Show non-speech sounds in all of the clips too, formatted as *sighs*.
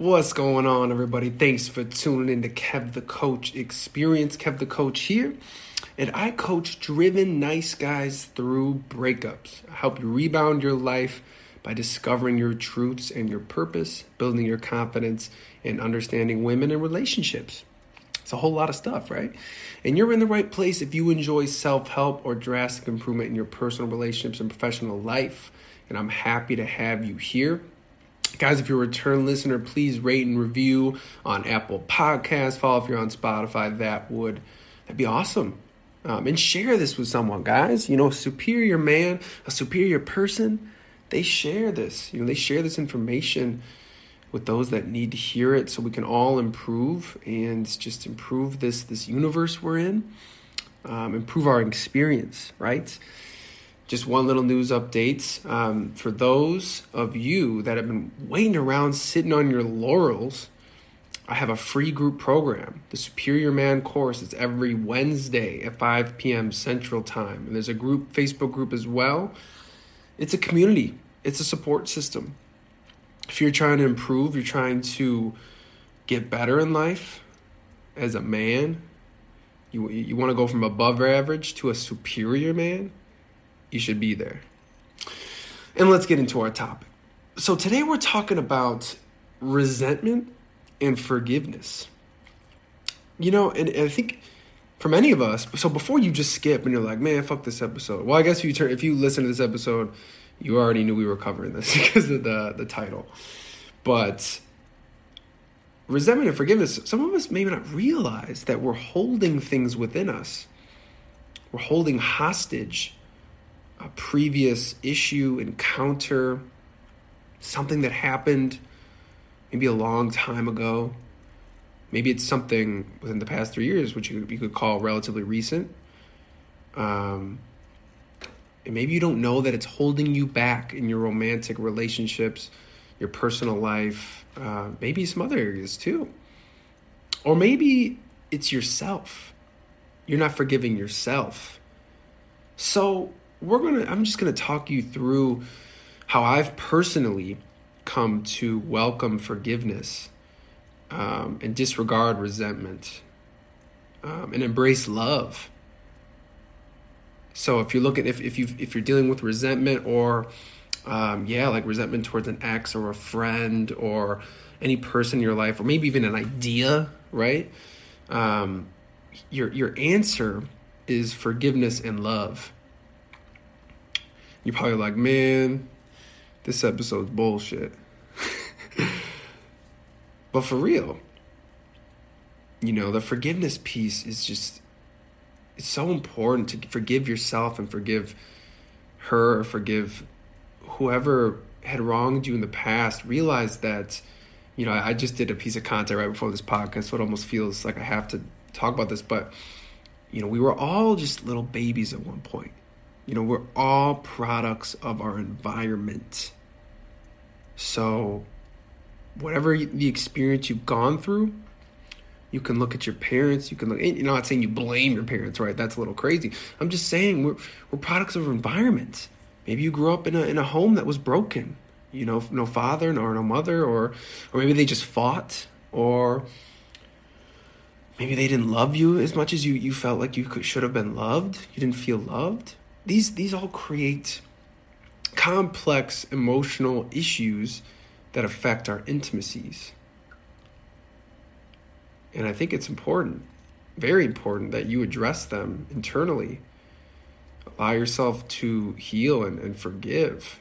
What's going on, everybody? Thanks for tuning in to Kev the Coach Experience. Kev the Coach here, and I coach driven, nice guys through breakups. I help you rebound your life by discovering your truths and your purpose, building your confidence, and understanding women and relationships. It's a whole lot of stuff, right? And you're in the right place if you enjoy self help or drastic improvement in your personal relationships and professional life. And I'm happy to have you here. Guys, if you're a return listener, please rate and review on Apple Podcasts. Follow if you're on Spotify. That would that'd be awesome. Um, and share this with someone, guys. You know, a superior man, a superior person, they share this. You know, they share this information with those that need to hear it, so we can all improve and just improve this this universe we're in, um, improve our experience, right? Just one little news update um, for those of you that have been waiting around sitting on your laurels i have a free group program. The superior man course it's every wednesday at 5 p.m central time. And there's a group facebook group as well. It's a community. It's a support system. If you're trying to improve you're trying to get better in life as a man you, you want to go from above average to a superior man you should be there. And let's get into our topic. So, today we're talking about resentment and forgiveness. You know, and, and I think for many of us, so before you just skip and you're like, man, fuck this episode. Well, I guess if you turn, if you listen to this episode, you already knew we were covering this *laughs* because of the the title. But resentment and forgiveness, some of us maybe not realize that we're holding things within us. We're holding hostage a previous issue, encounter, something that happened maybe a long time ago. Maybe it's something within the past three years, which you, you could call relatively recent. Um, and maybe you don't know that it's holding you back in your romantic relationships, your personal life, uh, maybe some other areas too. Or maybe it's yourself. You're not forgiving yourself. So we're gonna i'm just gonna talk you through how i've personally come to welcome forgiveness um, and disregard resentment um, and embrace love. So if you're looking if, if you if you're dealing with resentment or um, yeah like resentment towards an ex or a friend or any person in your life or maybe even an idea right? Um, your your answer is forgiveness and love you're probably like, man, this episode's bullshit. *laughs* but for real, you know, the forgiveness piece is just it's so important to forgive yourself and forgive her or forgive whoever had wronged you in the past. Realize that, you know, I just did a piece of content right before this podcast, so it almost feels like I have to talk about this, but you know, we were all just little babies at one point. You know, we're all products of our environment. So, whatever the experience you've gone through, you can look at your parents. You can look. You're not saying you blame your parents, right? That's a little crazy. I'm just saying we're we're products of our environment. Maybe you grew up in a in a home that was broken. You know, no father nor no mother, or or maybe they just fought, or maybe they didn't love you as much as you you felt like you could, should have been loved. You didn't feel loved these these all create complex emotional issues that affect our intimacies. And I think it's important, very important, that you address them internally. Allow yourself to heal and, and forgive.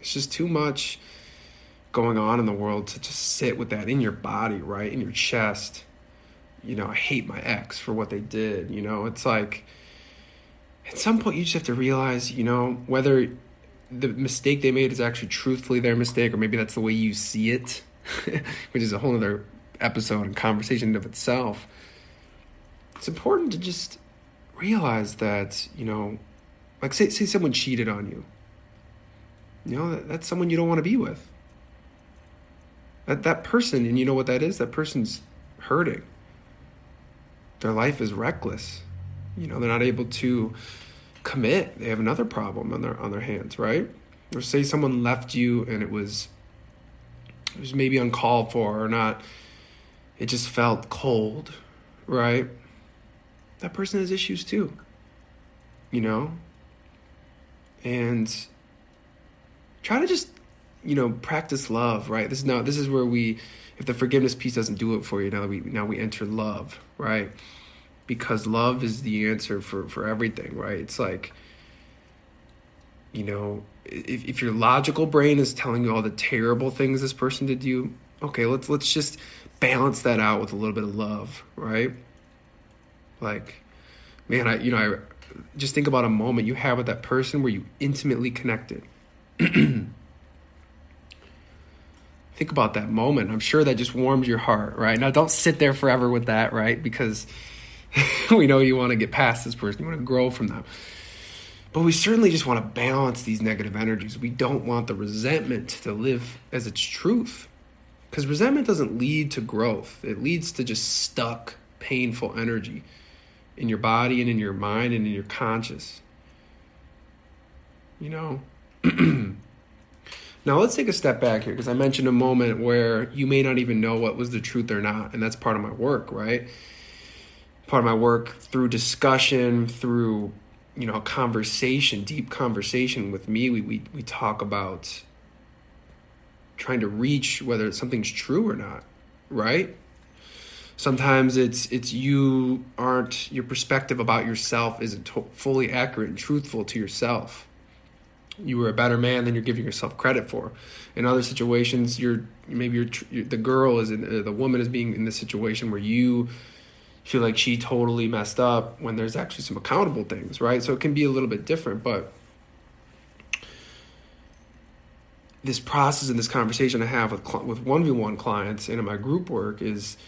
It's just too much going on in the world to just sit with that in your body, right? In your chest. You know, I hate my ex for what they did. You know, it's like at some point you just have to realize, you know, whether the mistake they made is actually truthfully their mistake, or maybe that's the way you see it, *laughs* which is a whole other episode and conversation of itself. It's important to just realize that, you know, like say, say someone cheated on you. You know, that, that's someone you don't want to be with. That, that person, and you know what that is? That person's hurting. Their life is reckless you know they're not able to commit. They have another problem on their on their hands right? Or say someone left you and it was was maybe uncalled for or not it just felt cold right? That person has issues too you know? And try to just you know practice love right? This is now this is where we if the forgiveness piece doesn't do it for you now we now we enter love right because love is the answer for for everything right it's like you know if, if your logical brain is telling you all the terrible things this person did to you okay let's let's just balance that out with a little bit of love right like man i you know i just think about a moment you have with that person where you intimately connected *clears throat* think about that moment. I'm sure that just warms your heart, right? Now, don't sit there forever with that, right? Because *laughs* we know you want to get past this person, you want to grow from them. But we certainly just want to balance these negative energies. We don't want the resentment to live as its truth. Because resentment doesn't lead to growth, it leads to just stuck, painful energy in your body and in your mind and in your conscious. You know? *clears throat* Now let's take a step back here because I mentioned a moment where you may not even know what was the truth or not, and that's part of my work, right? Part of my work through discussion, through you know conversation, deep conversation with me. We we we talk about trying to reach whether something's true or not, right? Sometimes it's it's you aren't your perspective about yourself isn't to- fully accurate and truthful to yourself you were a better man than you're giving yourself credit for. In other situations, you're maybe you're, you're the girl is in, the woman is being in this situation where you feel like she totally messed up when there's actually some accountable things, right? So it can be a little bit different, but this process and this conversation I have with with one v one clients and in my group work is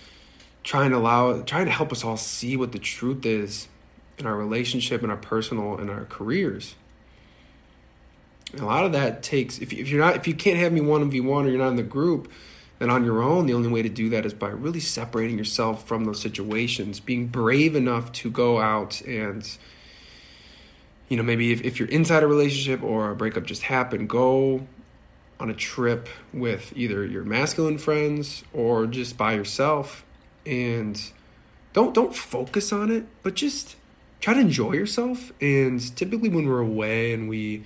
trying to allow trying to help us all see what the truth is in our relationship in our personal and our careers a lot of that takes if, if you're not if you can't have me one v one or you're not in the group, then on your own the only way to do that is by really separating yourself from those situations, being brave enough to go out and you know maybe if, if you're inside a relationship or a breakup just happened, go on a trip with either your masculine friends or just by yourself and don't don't focus on it, but just try to enjoy yourself. And typically when we're away and we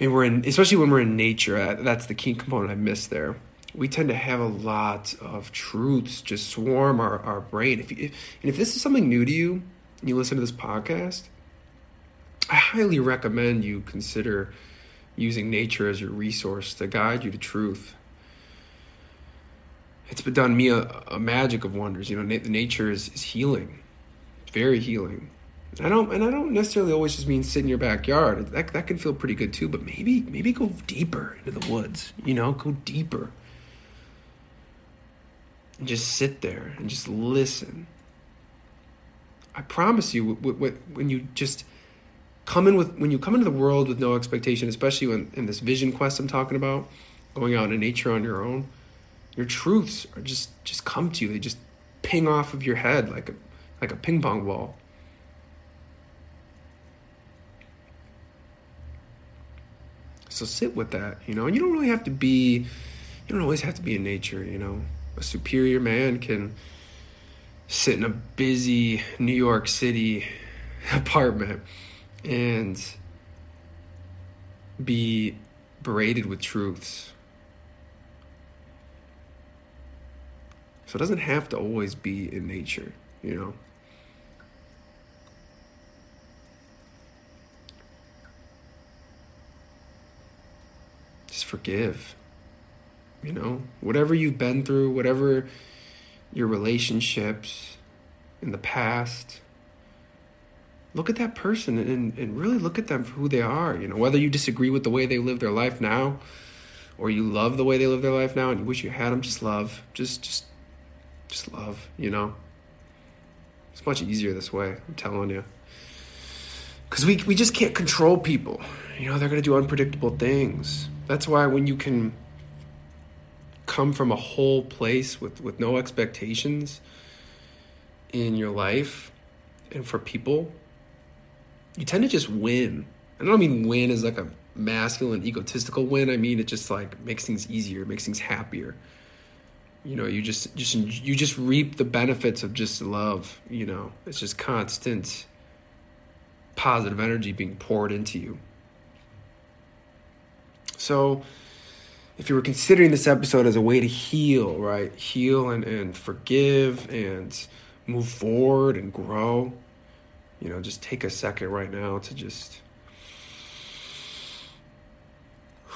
I mean, we're in, especially when we're in nature. Uh, that's the key component I miss there. We tend to have a lot of truths just swarm our, our brain. If, if and if this is something new to you, you listen to this podcast, I highly recommend you consider using nature as your resource to guide you to truth. It's been done me a, a magic of wonders. You know, na- nature is, is healing, very healing. I don't, and I don't necessarily always just mean sit in your backyard. That that can feel pretty good too. But maybe maybe go deeper into the woods. You know, go deeper. And just sit there and just listen. I promise you, when you just come in with when you come into the world with no expectation, especially when in this vision quest I'm talking about, going out in nature on your own, your truths are just just come to you. They just ping off of your head like a like a ping pong ball. So sit with that, you know. And you don't really have to be, you don't always have to be in nature, you know. A superior man can sit in a busy New York City *laughs* apartment and be berated with truths. So it doesn't have to always be in nature, you know. Just forgive. You know, whatever you've been through, whatever your relationships in the past, look at that person and, and really look at them for who they are. You know, whether you disagree with the way they live their life now or you love the way they live their life now and you wish you had them, just love. Just, just, just love, you know? It's much easier this way, I'm telling you. Because we, we just can't control people. You know, they're going to do unpredictable things. That's why when you can come from a whole place with, with no expectations in your life and for people, you tend to just win. I don't mean win as like a masculine, egotistical win. I mean, it just like makes things easier, makes things happier. You know, you just just you just reap the benefits of just love. You know, it's just constant positive energy being poured into you. So, if you were considering this episode as a way to heal, right? Heal and, and forgive and move forward and grow, you know, just take a second right now to just *sighs*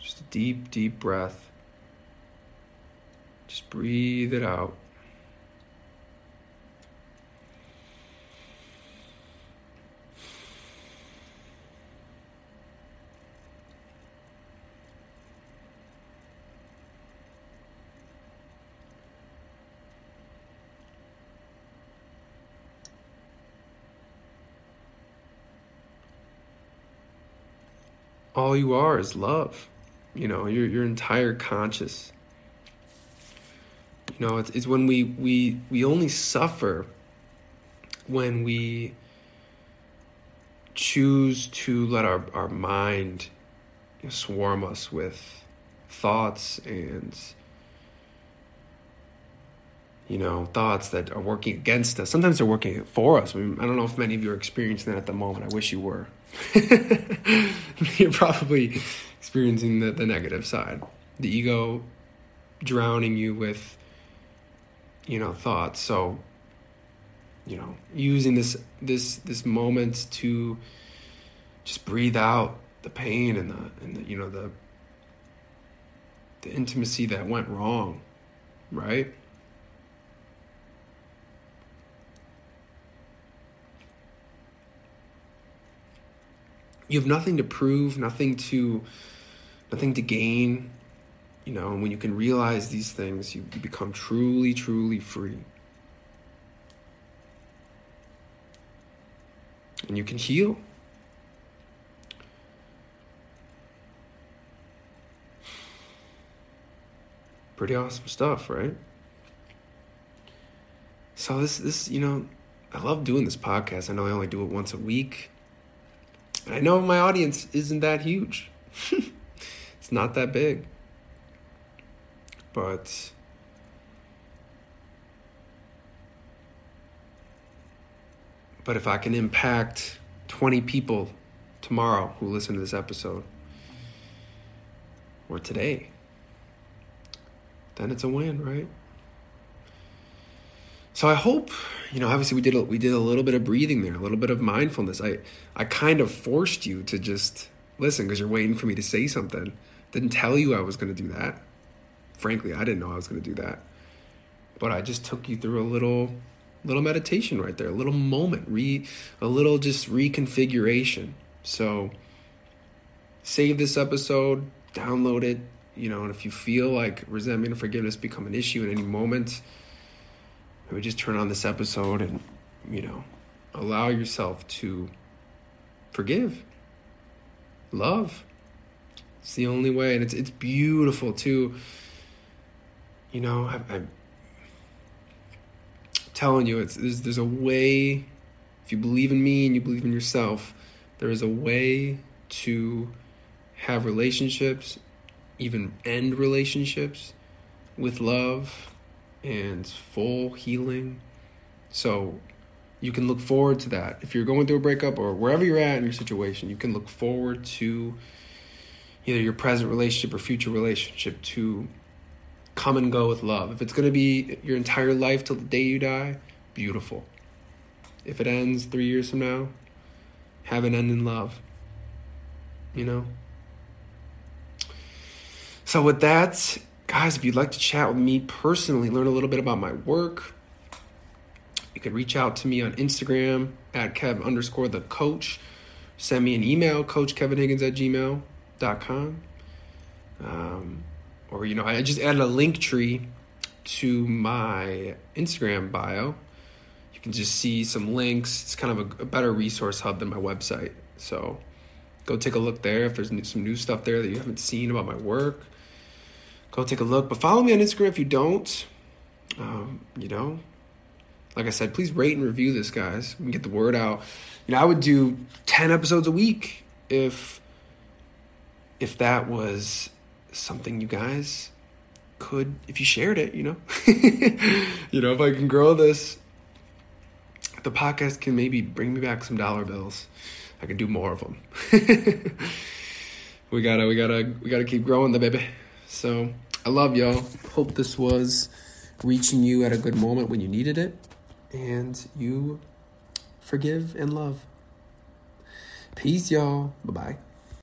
Just a deep, deep breath. Just breathe it out. All you are is love. You know your your entire conscious. You know it's, it's when we we we only suffer when we choose to let our, our mind swarm us with thoughts and you know thoughts that are working against us. Sometimes they're working for us. I, mean, I don't know if many of you are experiencing that at the moment. I wish you were *laughs* you're probably experiencing the, the negative side. The ego drowning you with, you know, thoughts. So, you know, using this this this moment to just breathe out the pain and the and the, you know the the intimacy that went wrong, right? You have nothing to prove, nothing to nothing to gain. You know, and when you can realize these things, you, you become truly, truly free. And you can heal. Pretty awesome stuff, right? So this this, you know, I love doing this podcast. I know I only do it once a week. I know my audience isn't that huge. *laughs* It's not that big. But but if I can impact 20 people tomorrow who listen to this episode or today, then it's a win, right? So I hope, you know, obviously we did a, we did a little bit of breathing there, a little bit of mindfulness. I I kind of forced you to just listen because you're waiting for me to say something. Didn't tell you I was going to do that. Frankly, I didn't know I was going to do that. But I just took you through a little little meditation right there, a little moment, re a little just reconfiguration. So save this episode, download it, you know, and if you feel like resentment and forgiveness become an issue at any moment, maybe just turn on this episode and, you know, allow yourself to forgive, love, it's the only way, and it's it's beautiful too. You know, I, I'm telling you, it's there's there's a way. If you believe in me and you believe in yourself, there is a way to have relationships, even end relationships with love and full healing. So you can look forward to that. If you're going through a breakup or wherever you're at in your situation, you can look forward to either your present relationship or future relationship to come and go with love. If it's going to be your entire life till the day you die, beautiful. If it ends three years from now, have an end in love. You know? So, with that, guys, if you'd like to chat with me personally, learn a little bit about my work, you can reach out to me on Instagram at Kev underscore the coach. Send me an email, coachkevinhiggins at gmail com. Um, or, you know, I just added a Linktree to my Instagram bio. You can just see some links. It's kind of a, a better resource hub than my website. So go take a look there. If there's some new stuff there that you haven't seen about my work, go take a look. But follow me on Instagram if you don't. Um, you know, like I said, please rate and review this, guys. We can get the word out. You know, I would do ten episodes a week if if that was something you guys could if you shared it, you know. *laughs* you know, if I can grow this the podcast can maybe bring me back some dollar bills. I can do more of them. *laughs* we gotta, we gotta, we gotta keep growing the baby. So I love y'all. Hope this was reaching you at a good moment when you needed it, and you forgive and love. Peace, y'all. Bye bye.